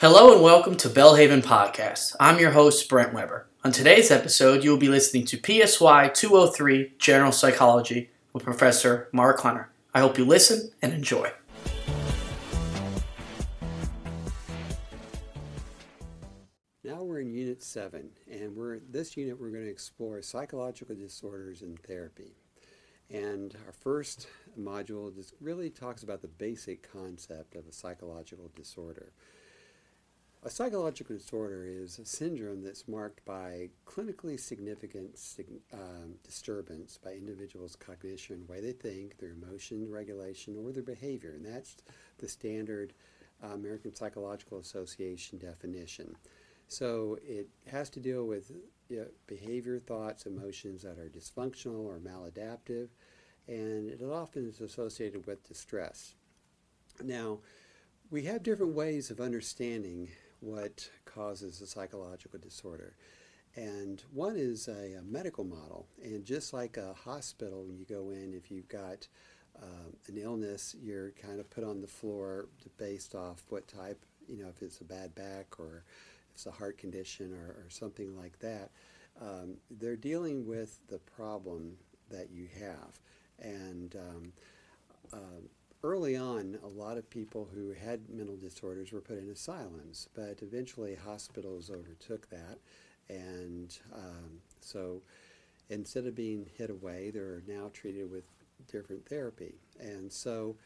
Hello and welcome to Belhaven Podcast. I'm your host, Brent Weber. On today's episode, you will be listening to PSY 203 General Psychology with Professor Mark Hunter. I hope you listen and enjoy. Now we're in Unit 7, and we're this unit we're going to explore psychological disorders in therapy. And our first module just really talks about the basic concept of a psychological disorder. A psychological disorder is a syndrome that's marked by clinically significant um, disturbance by individuals' cognition, way they think, their emotion regulation, or their behavior. And that's the standard uh, American Psychological Association definition. So it has to deal with you know, behavior, thoughts, emotions that are dysfunctional or maladaptive, and it often is associated with distress. Now, we have different ways of understanding what causes a psychological disorder. And one is a, a, medical model. And just like a hospital, when you go in, if you've got um, an illness, you're kind of put on the floor based off what type, you know, if it's a bad back or if it's a heart condition or, or something like that. Um, they're dealing with the problem that you have. And um, uh, early on, a lot of people who had mental disorders were put in asylums, but eventually hospitals overtook that. And um, so instead of being hid away, they're now treated with different therapy. And so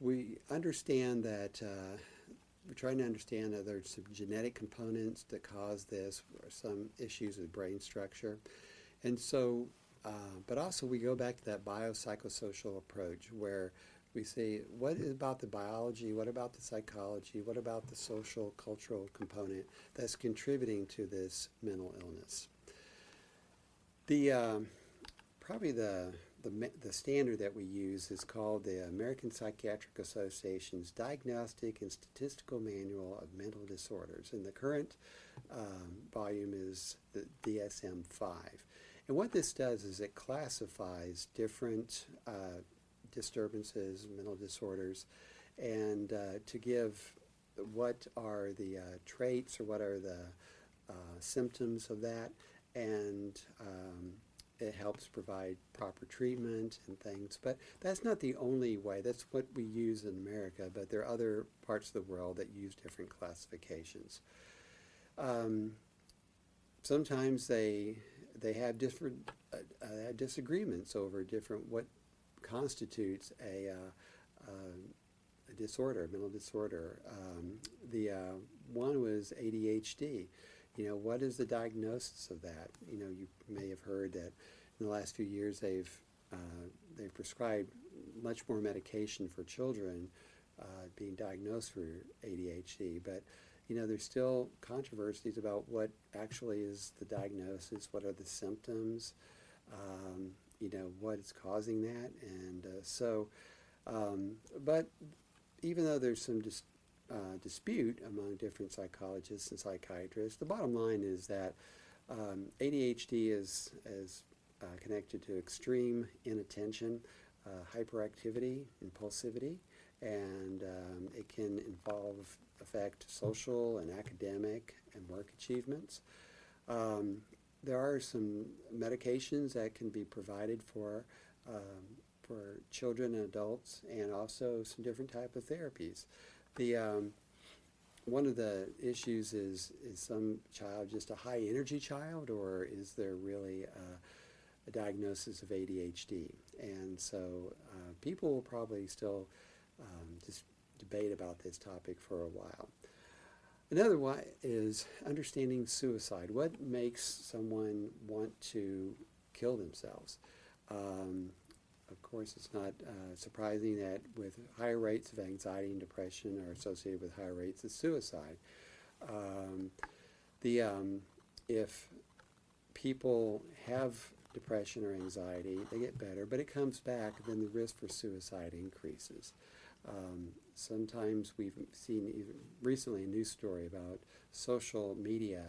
we understand that uh, we're trying to understand that there's some genetic components that cause this, or some issues with brain structure. And so, uh, but also we go back to that biopsychosocial approach where we say, what about the biology? What about the psychology? What about the social, cultural component that's contributing to this mental illness? The um, probably the, the the standard that we use is called the American Psychiatric Association's Diagnostic and Statistical Manual of Mental Disorders, and the current um, volume is the DSM-5. And what this does is it classifies different uh, disturbances, mental disorders, and uh, to give what are the uh, traits or what are the uh, symptoms of that, and um, it helps provide proper treatment and things. But that's not the only way. That's what we use in America, but there are other parts of the world that use different classifications. Um, sometimes they they have different uh, uh, disagreements over different what constitutes a, uh, uh, a disorder, a mental disorder. Um, the uh, one was ADHD. You know, what is the diagnosis of that? You know, you may have heard that in the last few years they've uh, they've prescribed much more medication for children uh, being diagnosed for ADHD, but you know, there's still controversies about what actually is the diagnosis, what are the symptoms, um, you know, what is causing that. And uh, so, um, but even though there's some dis- uh, dispute among different psychologists and psychiatrists, the bottom line is that um, ADHD is, is uh, connected to extreme inattention, uh, hyperactivity, impulsivity, and um, it can involve affect social and academic and work achievements. Um, there are some medications that can be provided for um, for children and adults, and also some different type of therapies. The um, one of the issues is is some child just a high energy child, or is there really a, a diagnosis of ADHD? And so uh, people will probably still um, just debate about this topic for a while. Another one is understanding suicide. What makes someone want to kill themselves? Um, of course, it's not uh, surprising that with higher rates of anxiety and depression are associated with higher rates of suicide. Um, the um, if people have depression or anxiety, they get better, but it comes back, then the risk for suicide increases. Um, sometimes we've seen even recently a news story about social media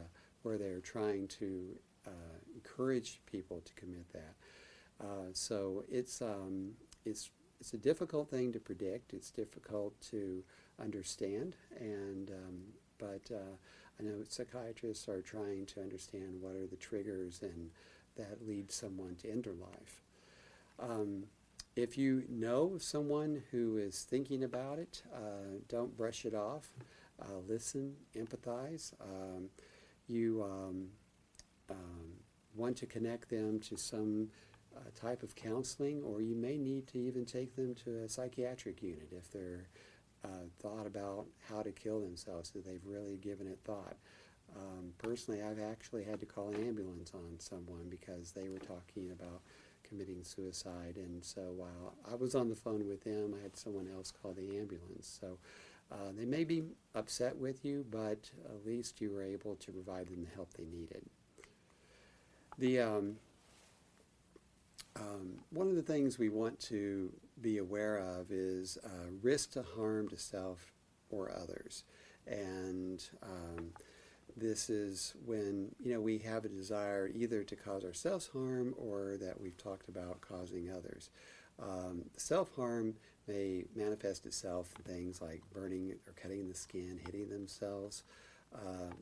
where they're trying to uh, encourage people to commit that. Uh, so it's um, it's it's a difficult thing to predict. It's difficult to understand, and um, but uh, I know psychiatrists are trying to understand what are the triggers and that lead someone to end their life. Um, if you know someone who is thinking about it, uh, don't brush it off. Uh, listen, empathize. Um, you um, um, want to connect them to some uh, type of counseling, or you may need to even take them to a psychiatric unit if they're uh, thought about how to kill themselves, so they've really given it thought. Um, personally, I've actually had to call an ambulance on someone because they were talking about committing suicide, and so while I was on the phone with them, I had someone else call the ambulance. So uh, they may be upset with you, but at least you were able to provide them the help they needed. The um, um, one of the things we want to be aware of is uh, risk to harm to self or others, and um, this is when you know we have a desire either to cause ourselves harm or that we've talked about causing others. Um, self harm may manifest itself in things like burning or cutting the skin, hitting themselves, uh,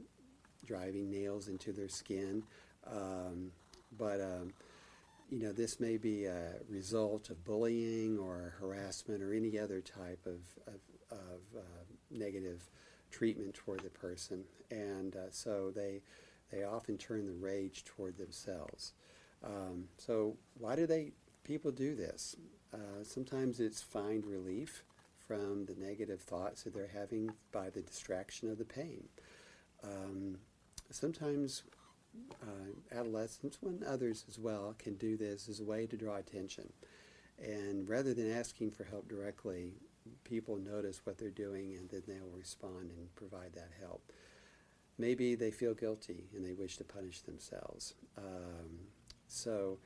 driving nails into their skin. Um, but um, you know, this may be a result of bullying or harassment or any other type of, of, of uh, negative treatment toward the person, and uh, so they they often turn the rage toward themselves. Um, so why do they people do this? Uh, sometimes it's find relief from the negative thoughts that they're having by the distraction of the pain. Um, sometimes uh, adolescents, and others as well, can do this as a way to draw attention. And rather than asking for help directly, people notice what they're doing and then they'll respond and provide that help. Maybe they feel guilty and they wish to punish themselves. Um, so,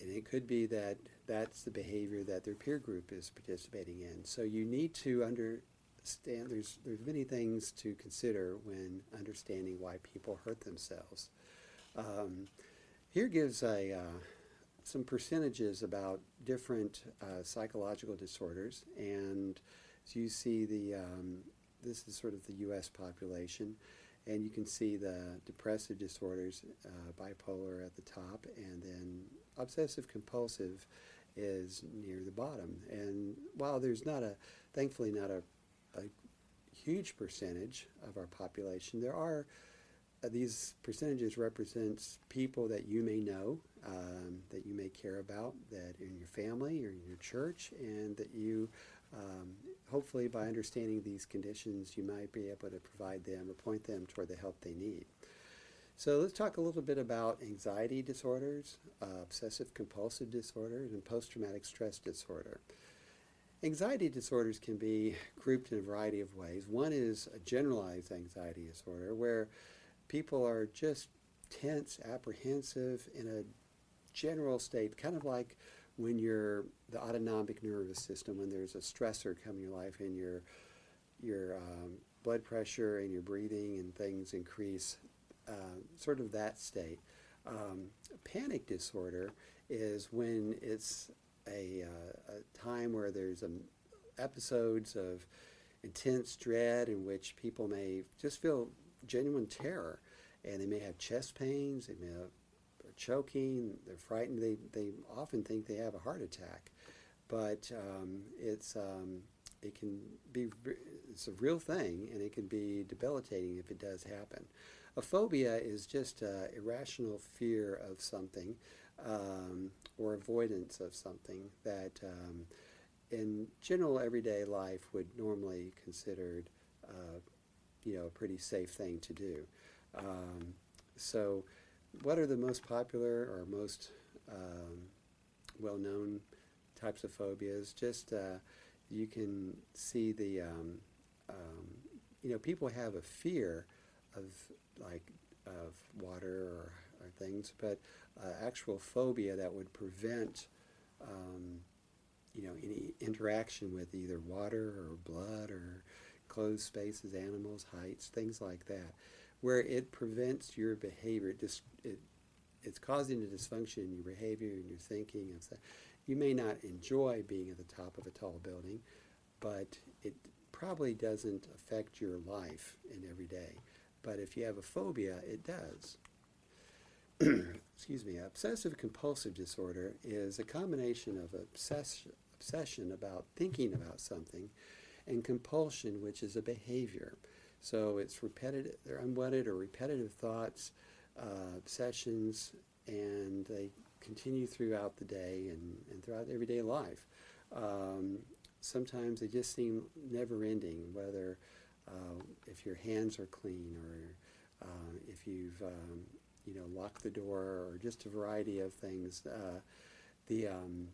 and it could be that that's the behavior that their peer group is participating in. So you need to understand there's there's many things to consider when understanding why people hurt themselves. Um, here gives a uh, some percentages about different uh, psychological disorders, and as you see the um, this is sort of the U.S. population, and you can see the depressive disorders, uh, bipolar at the top, and then obsessive compulsive is near the bottom. And while there's not a, thankfully not a, a huge percentage of our population, there are these percentages represents people that you may know, um, that you may care about, that in your family or in your church, and that you, um, hopefully by understanding these conditions, you might be able to provide them or point them toward the help they need. So let's talk a little bit about anxiety disorders, uh, obsessive compulsive disorders, and post-traumatic stress disorder. Anxiety disorders can be grouped in a variety of ways. One is a generalized anxiety disorder where people are just tense, apprehensive in a general state, kind of like when you're the autonomic nervous system, when there's a stressor coming in your life and your your um, blood pressure and your breathing and things increase, uh, sort of that state. Um, panic disorder is when it's a, uh, a time where there's um, episodes of intense dread in which people may just feel genuine terror, and they may have chest pains, they may have choking, they're frightened, they, they often think they have a heart attack. But um, it's, um, it can be, it's a real thing, and it can be debilitating if it does happen. A phobia is just uh, irrational fear of something um, or avoidance of something that um, in general everyday life would normally considered uh, you know, a pretty safe thing to do. Um, so, what are the most popular or most um, well-known types of phobias? Just uh, you can see the, um, um, you know, people have a fear of like of water or, or things, but uh, actual phobia that would prevent, um, you know, any interaction with either water or blood or closed spaces, animals, heights, things like that, where it prevents your behavior. It just it, it's causing a dysfunction in your behavior and your thinking and stuff. You may not enjoy being at the top of a tall building, but it probably doesn't affect your life in every day. But if you have a phobia, it does. Excuse me. Obsessive compulsive disorder is a combination of obsession about thinking about something and compulsion, which is a behavior. So it's repetitive, they're unwanted or repetitive thoughts, uh, obsessions, and they continue throughout the day and, and throughout everyday life. Um, sometimes they just seem never ending, whether uh, if your hands are clean or uh, if you've um, you know locked the door or just a variety of things. Uh, the um,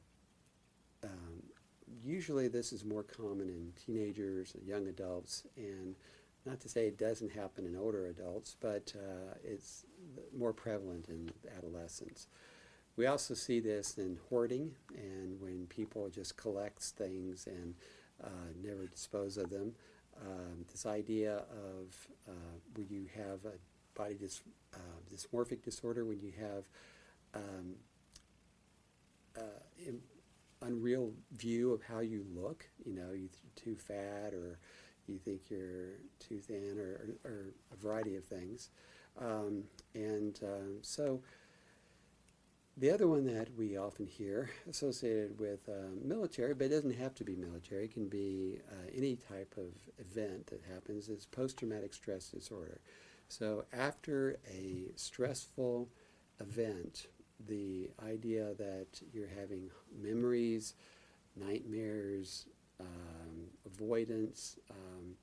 usually this is more common in teenagers and young adults, and not to say it doesn't happen in older adults, but uh, it's more prevalent in adolescents. We also see this in hoarding and when people just collect things and uh, never dispose of them. Um, this idea of uh, when you have a body dys, uh, dysmorphic disorder, when you have um, uh, unreal view of how you look, you know, you're too fat or you think you're too thin or, or, or a variety of things. Um, and um, so the other one that we often hear associated with uh, military, but it doesn't have to be military, it can be uh, any type of event that happens, is post traumatic stress disorder. So, after a stressful event, the idea that you're having memories, nightmares, um, avoidance, um,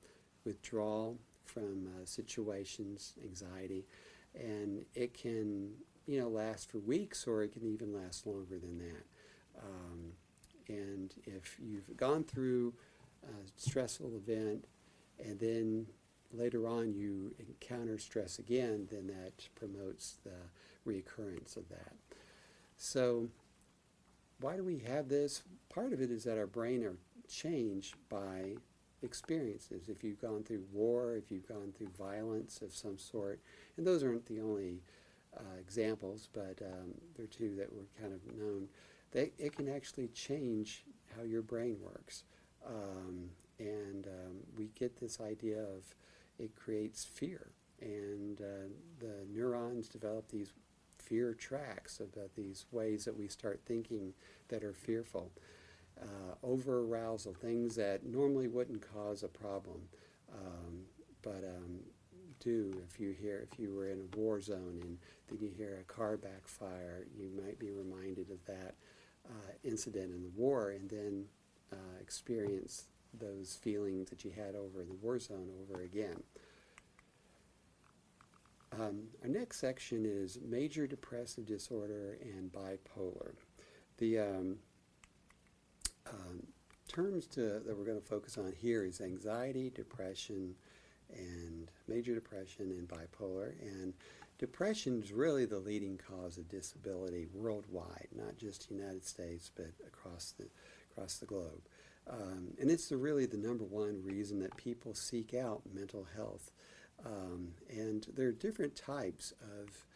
withdrawal from uh, situations, anxiety, and it can you know last for weeks or it can even last longer than that. Um, and if you've gone through a stressful event and then later on you encounter stress again, then that promotes the reoccurrence of that. So why do we have this? Part of it is that our brain are changed by experiences. If you've gone through war, if you've gone through violence of some sort, and those aren't the only uh, examples, but um, there are two that were kind of known. They, it can actually change how your brain works. Um, and um, we get this idea of it creates fear. And uh, the neurons develop these fear tracks about these ways that we start thinking that are fearful. Uh, over arousal, things that normally wouldn't cause a problem, um, but um, do if you hear if you were in a war zone and then you hear a car backfire, you might be reminded of that uh, incident in the war and then uh, experience those feelings that you had over the war zone over again. Um, our next section is major depressive disorder and bipolar. The um, um, terms to, that we're going to focus on here is anxiety, depression, and major depression and bipolar. And depression is really the leading cause of disability worldwide, not just United States, but across the, across the globe. Um, and it's the, really the number one reason that people seek out mental health. Um, and there are different types of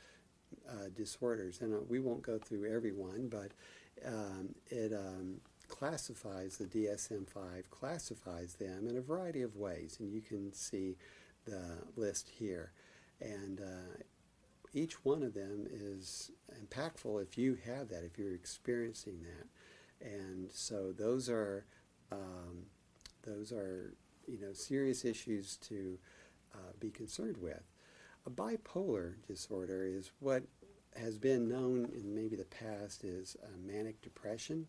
uh, disorders, and uh, we won't go through every one, but um, it um, classifies the DSM-5, classifies them in a variety of ways, and you can see the list here. And uh, each one of them is impactful if you have that, if you're experiencing that. And so those are um, those are you know serious issues to uh, be concerned with. A bipolar disorder is what has been known in maybe the past as manic depression.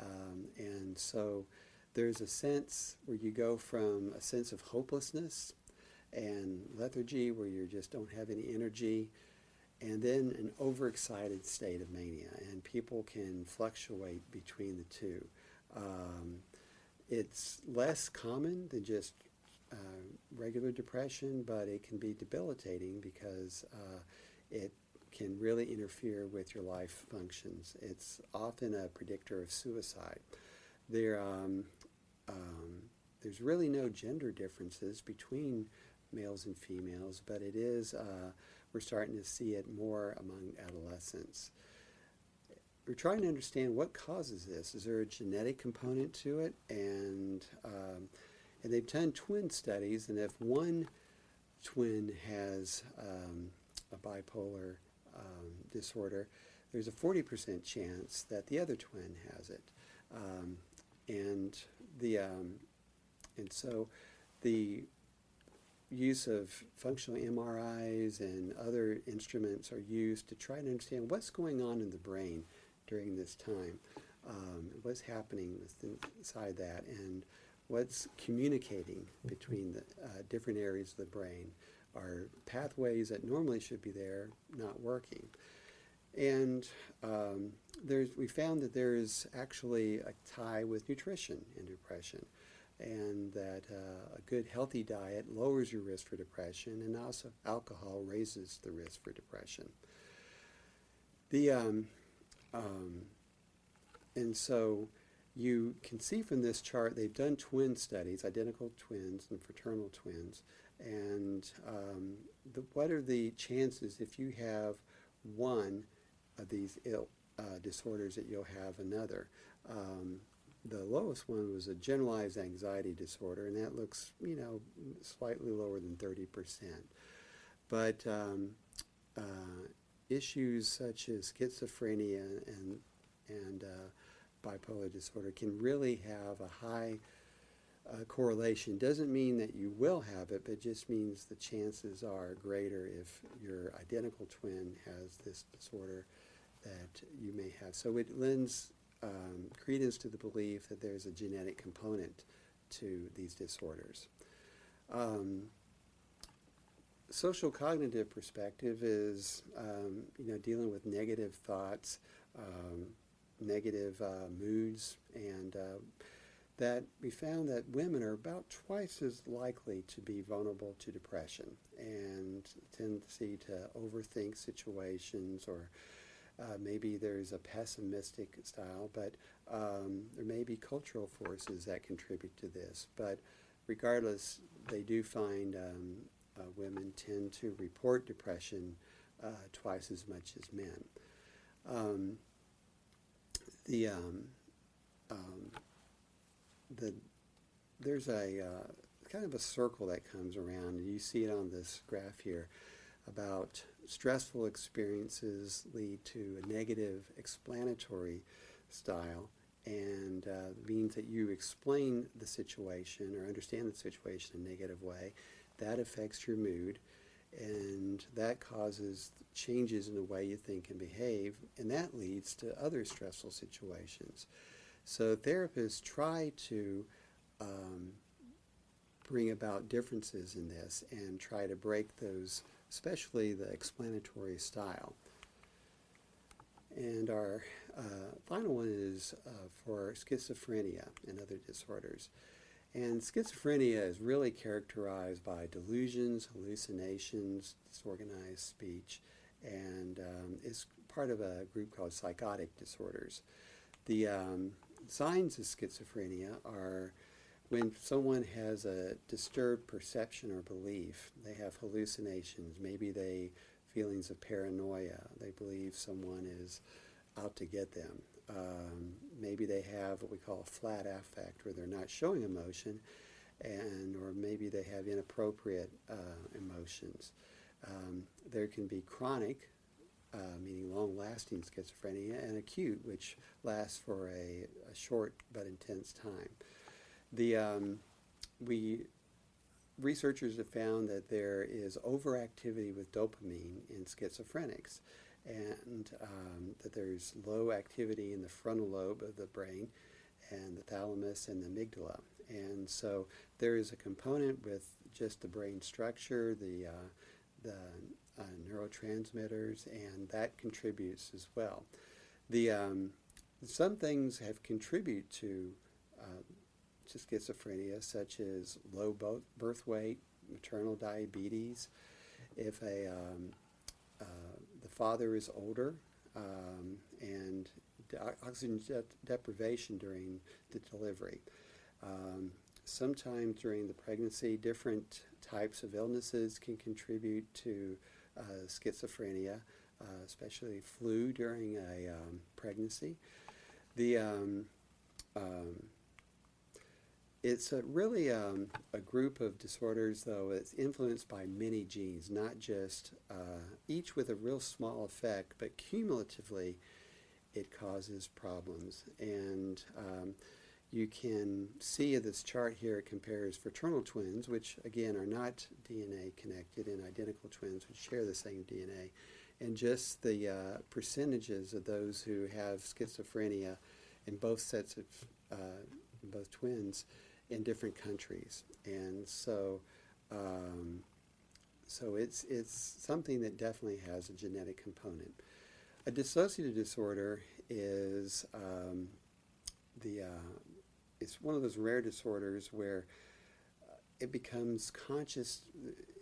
Um, and so there's a sense where you go from a sense of hopelessness and lethargy where you just don't have any energy and then an overexcited state of mania and people can fluctuate between the two um, it's less common than just uh, regular depression but it can be debilitating because uh, it can really interfere with your life functions. It's often a predictor of suicide. There, um, um, there's really no gender differences between males and females, but it is, uh, we're starting to see it more among adolescents. We're trying to understand what causes this. Is there a genetic component to it? And um, And they've done twin studies, and if one twin has um, a bipolar um, disorder, there's a 40% chance that the other twin has it. Um, and the um, and so the use of functional MRIs and other instruments are used to try to understand what's going on in the brain during this time, um, what's happening inside that, and what's communicating between the uh, different areas of the brain. Are pathways that normally should be there not working? And um, there's, we found that there is actually a tie with nutrition and depression, and that uh, a good healthy diet lowers your risk for depression, and also alcohol raises the risk for depression. The um, um, and so you can see from this chart they've done twin studies, identical twins and fraternal twins, and um, the, what are the chances if you have one of these Ill, uh, disorders that you'll have another. Um, the lowest one was a generalized anxiety disorder, and that looks, you know, slightly lower than 30%. But um, uh, issues such as schizophrenia and, and uh, bipolar disorder can really have a high uh, correlation. Doesn't mean that you will have it, but just means the chances are greater if your identical twin has this disorder that you may have. So it lends um, credence to the belief that there's a genetic component to these disorders. Um, social cognitive perspective is um, you know dealing with negative thoughts, um, negative uh, moods, and uh, that we found that women are about twice as likely to be vulnerable to depression and tendency to overthink situations or uh, maybe there's a pessimistic style, but um, there may be cultural forces that contribute to this. But regardless, they do find um, uh, women tend to report depression uh, twice as much as men. Um, the um, um, the there's a uh, kind of a circle that comes around. You see it on this graph here about stressful experiences lead to a negative explanatory style and uh, means that you explain the situation or understand the situation in a negative way. That affects your mood and that causes changes in the way you think and behave, and that leads to other stressful situations. So therapists try to um, bring about differences in this and try to break those especially the explanatory style. And our uh, final one is uh, for schizophrenia and other disorders. And schizophrenia is really characterized by delusions, hallucinations, disorganized speech, and um, is part of a group called psychotic disorders. The um, signs of schizophrenia are when someone has a disturbed perception or belief, they have hallucinations, maybe they feelings of paranoia, they believe someone is out to get them. Um, maybe they have what we call a flat affect, where they're not showing emotion, and or maybe they have inappropriate uh, emotions. Um, there can be chronic, uh, meaning long-lasting schizophrenia, and acute, which lasts for a, a short but intense time. The um, we researchers have found that there is overactivity with dopamine in schizophrenics, and um, that there's low activity in the frontal lobe of the brain, and the thalamus and the amygdala. And so there is a component with just the brain structure, the uh, the uh, neurotransmitters, and that contributes as well. The um, some things have contribute to uh, to schizophrenia, such as low birth weight, maternal diabetes, if a um, father is older, um, and oxygen de- deprivation during the delivery. Um, sometimes during the pregnancy, different types of illnesses can contribute to uh, schizophrenia, uh, especially flu during a um, pregnancy. The um, um, It's a, really um, a group of disorders, though, it's influenced by many genes, not just uh, each with a real small effect, but cumulatively it causes problems. And um, you can see this chart here, it compares fraternal twins, which again are not DNA connected, and identical twins, which share the same DNA, and just the uh, percentages of those who have schizophrenia in both sets of uh, both twins in different countries. And so, um, so it's, it's something that definitely has a genetic component. A dissociative disorder is um, the uh, it's one of those rare disorders where uh, it becomes conscious.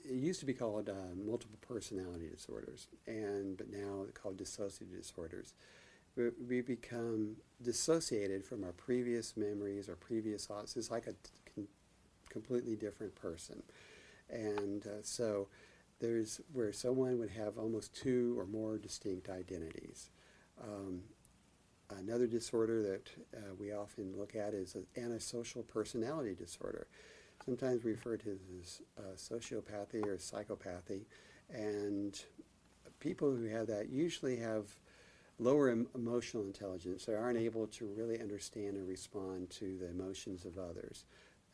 It used to be called uh, multiple personality disorders, and but now it's called dissociative disorders. We, become dissociated from our previous memories, our previous thoughts. It's like a completely different person, and uh, so there's where someone would have almost two or more distinct identities. Um, Another disorder that uh, we often look at is an antisocial personality disorder. Sometimes referred to as uh, sociopathy or psychopathy. And people who have that usually have lower em- emotional intelligence. They aren't able to really understand and respond to the emotions of others,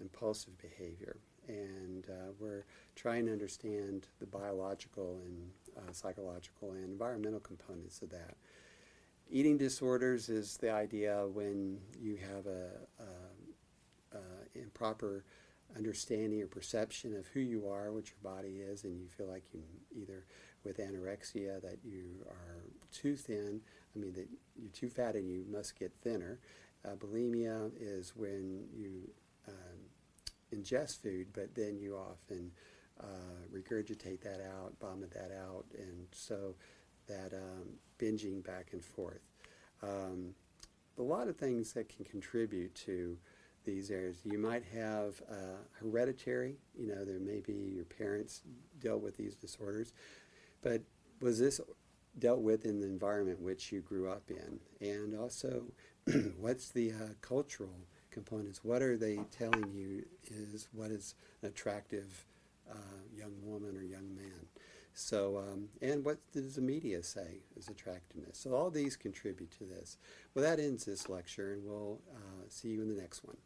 impulsive behavior. And uh, we're trying to understand the biological and uh, psychological and environmental components of that. Eating disorders is the idea when you have a, a, a, improper understanding or perception of who you are, what your body is, and you feel like you either with anorexia that you are too thin, I mean that you're too fat and you must get thinner. Uh, bulimia is when you um, ingest food, but then you often uh, regurgitate that out, vomit that out, and so that um, binging back and forth. Um, a lot of things that can contribute to these areas. You might have uh, hereditary, you know, there may be your parents dealt with these disorders, but was this dealt with in the environment which you grew up in? And also, what's the uh, cultural components? What are they telling you is what is an attractive uh, young woman or young man? So, um, and what does the media say is attractiveness? So all these contribute to this. Well, that ends this lecture, and we'll uh, see you in the next one.